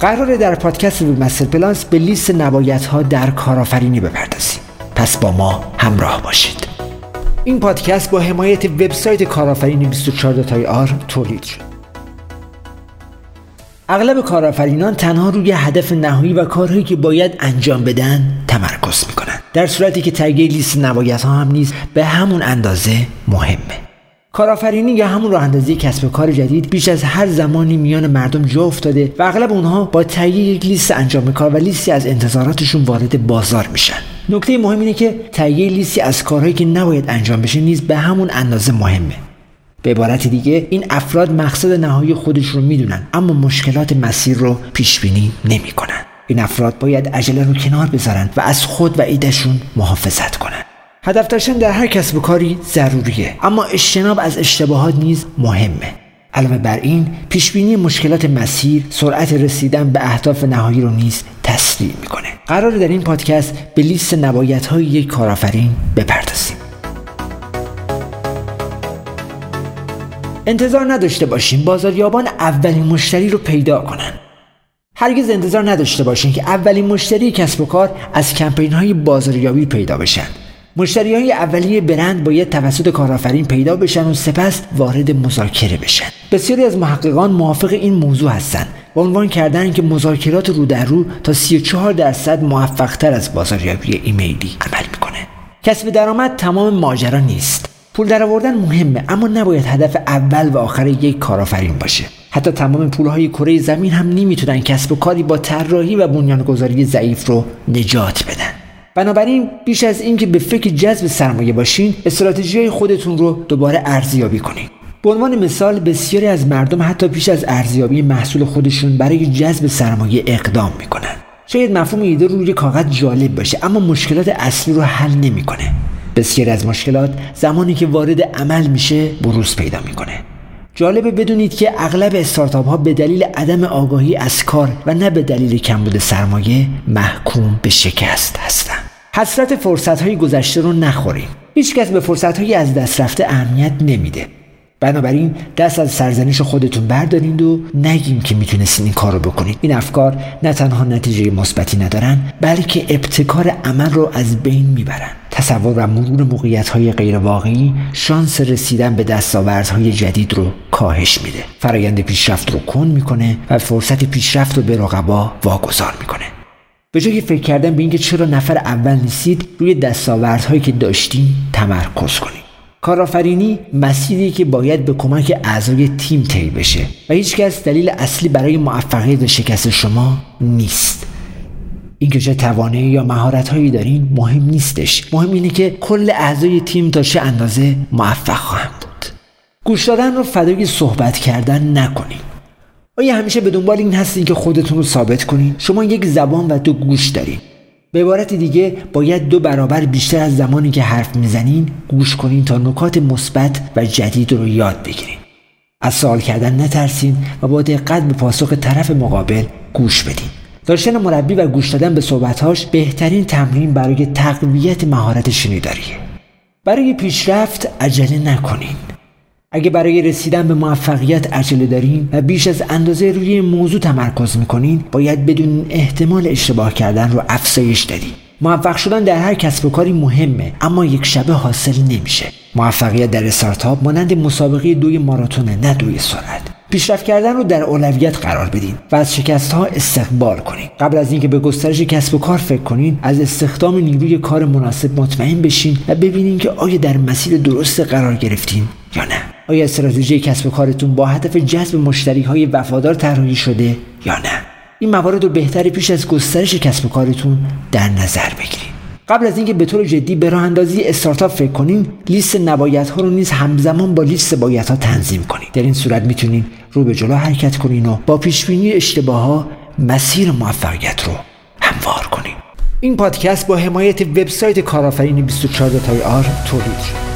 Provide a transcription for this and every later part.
قراره در پادکست مستر پلاس به لیست نبایت ها در کارآفرینی بپردازیم. پس با ما همراه باشید. این پادکست با حمایت وبسایت کارآفرینی 24 تای آر تولید شد. اغلب کارآفرینان تنها روی هدف نهایی و کارهایی که باید انجام بدن تمرکز می‌کنن در صورتی که تهیه لیست نبایت ها هم نیز به همون اندازه مهمه. کارآفرینی یا همون راه اندازی کسب کار جدید بیش از هر زمانی میان مردم جا افتاده و اغلب اونها با تهیه یک لیست انجام کار و لیستی از انتظاراتشون وارد بازار میشن. نکته مهم اینه که تهیه لیستی از کارهایی که نباید انجام بشه نیز به همون اندازه مهمه. به عبارت دیگه این افراد مقصد نهایی خودش رو می‌دونن اما مشکلات مسیر رو پیش بینی نمی‌کنن. این افراد باید عجله رو کنار بذارن و از خود و ایدهشون محافظت کنن. هدف داشتن در هر کسب و کاری ضروریه. اما اجتناب از اشتباهات نیز مهمه. علاوه بر این پیشبینی مشکلات مسیر سرعت رسیدن به اهداف نهایی رو نیز تسریع می‌کنه. قرار در این پادکست به لیست نبایت های یک کارآفرین بپردازیم. انتظار نداشته باشیم بازاریابان اولین مشتری رو پیدا کنن. هرگز انتظار نداشته باشین که اولین مشتری کسب و کار از کمپین های بازاریابی پیدا بشن. مشتری های اولیه برند باید توسط کارآفرین پیدا بشن و سپس وارد مذاکره بشن. بسیاری از محققان موافق این موضوع هستند. و عنوان کردن که مذاکرات رو در رو تا 34 درصد موفقتر از بازاریابی ایمیلی عمل می‌کنه. کسب درآمد تمام ماجرا نیست. پول درآوردن مهمه اما نباید هدف اول و آخر یک کارآفرین باشه. حتی تمام پولهای کره زمین هم نمی‌تونن کسب و کاری با طراحی و بنیانگذاری ضعیف رو نجات بدن. بنابراین بیش از اینکه به فکر جذب سرمایه باشین استراتژی خودتون رو دوباره ارزیابی کنید به عنوان مثال بسیاری از مردم حتی پیش از ارزیابی محصول خودشون برای جذب سرمایه اقدام می‌کنن. شاید مفهوم ایده روی کاغذ جالب باشه اما مشکلات اصلی رو حل نمی‌کنه. بسیاری از مشکلات زمانی که وارد عمل میشه بروز پیدا می‌کنه. جالبه بدونید که اغلب استارتاپ ها به دلیل عدم آگاهی از کار و نه به دلیل کمبود سرمایه محکوم به شکست هستند. حسرت فرصت های گذشته رو نخوریم. هیچکس به فرصت های از دست رفته اهمیت نمیده. بنابراین دست از سرزنش خودتون بردارید و نگیم که می‌تونستین این کار رو بکنید این افکار نه تنها نتیجه مثبتی ندارن بلکه ابتکار عمل رو از بین می‌برن تصور و مرور موقعیت های غیر واقعی شانس رسیدن به دستاوردهای جدید رو کاهش میده فرایند پیشرفت رو کن می‌کنه و فرصت پیشرفت رو به رقبا واگذار می‌کنه به جای فکر کردن به اینکه چرا نفر اول نیستید روی دستاوردهایی که داشتین تمرکز کنید کارآفرینی مسیری که باید به کمک اعضای تیم طی بشه و هیچکس دلیل اصلی برای موفقیت شکست شما نیست. اینکه چه توانایی یا مهارت هایی دارین مهم نیستش. مهم اینه که کل اعضای تیم تا چه اندازه موفق خواهند بود. گوش دادن رو فدای صحبت کردن نکنین. آیا همیشه به دنبال این هستین که خودتون رو ثابت کنین؟ شما یک زبان و دو گوش دارین. به عبارت دیگه باید دو برابر بیشتر از زمانی که حرف می‌زنین گوش کنین تا نکات مثبت و جدید رو یاد بگیرین. از سوال کردن نترسین و با دقت به پاسخ طرف مقابل گوش بدین. داشتن مربی و گوش دادن به صحبتهاش بهترین تمرین برای تقویت مهارت شنیداریه. برای پیشرفت عجله نکنین. اگه برای رسیدن به موفقیت عجله دارین و بیش از اندازه روی موضوع تمرکز می‌کنین باید بدون احتمال اشتباه کردن رو افزایش دادین. موفق شدن در هر کسب و کاری مهمه اما یک شبه حاصل نمیشه. موفقیت در استارتاپ مانند مسابقه دوی ماراتونه نه دوی سرعت. پیشرفت کردن رو در اولویت قرار بدین و از شکست ها استقبال کنین. قبل از اینکه به گسترش کسب و کار فکر کنین از استخدام نیروی کار مناسب مطمئن بشین و ببینین که آیا در مسیر درست قرار گرفتین یا نه. آیا استراتژی کسب و کارتون با هدف جذب مشتری های وفادار طراحی شده یا نه؟ این موارد رو بهتری پیش از گسترش کسب و کارتون در نظر بگیرید. قبل از اینکه به طور جدی به راه اندازی استارتاپ فکر کنین لیست نبایت ها رو نیز همزمان با لیست بایت ها تنظیم کنید در این صورت می‌تونین رو به جلو حرکت کنین و با پیشبینی اشتباه ها مسیر موفقیت رو هموار کنین. این پادکست با حمایت وبسایت کارآفرینی 24 تای آر تولید شد.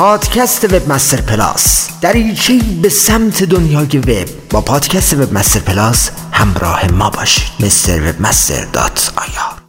پادکست وب مستر پلاس دریچه به سمت دنیای وب با پادکست وب مستر پلاس همراه ما باشید. مستر و مستر دات آیا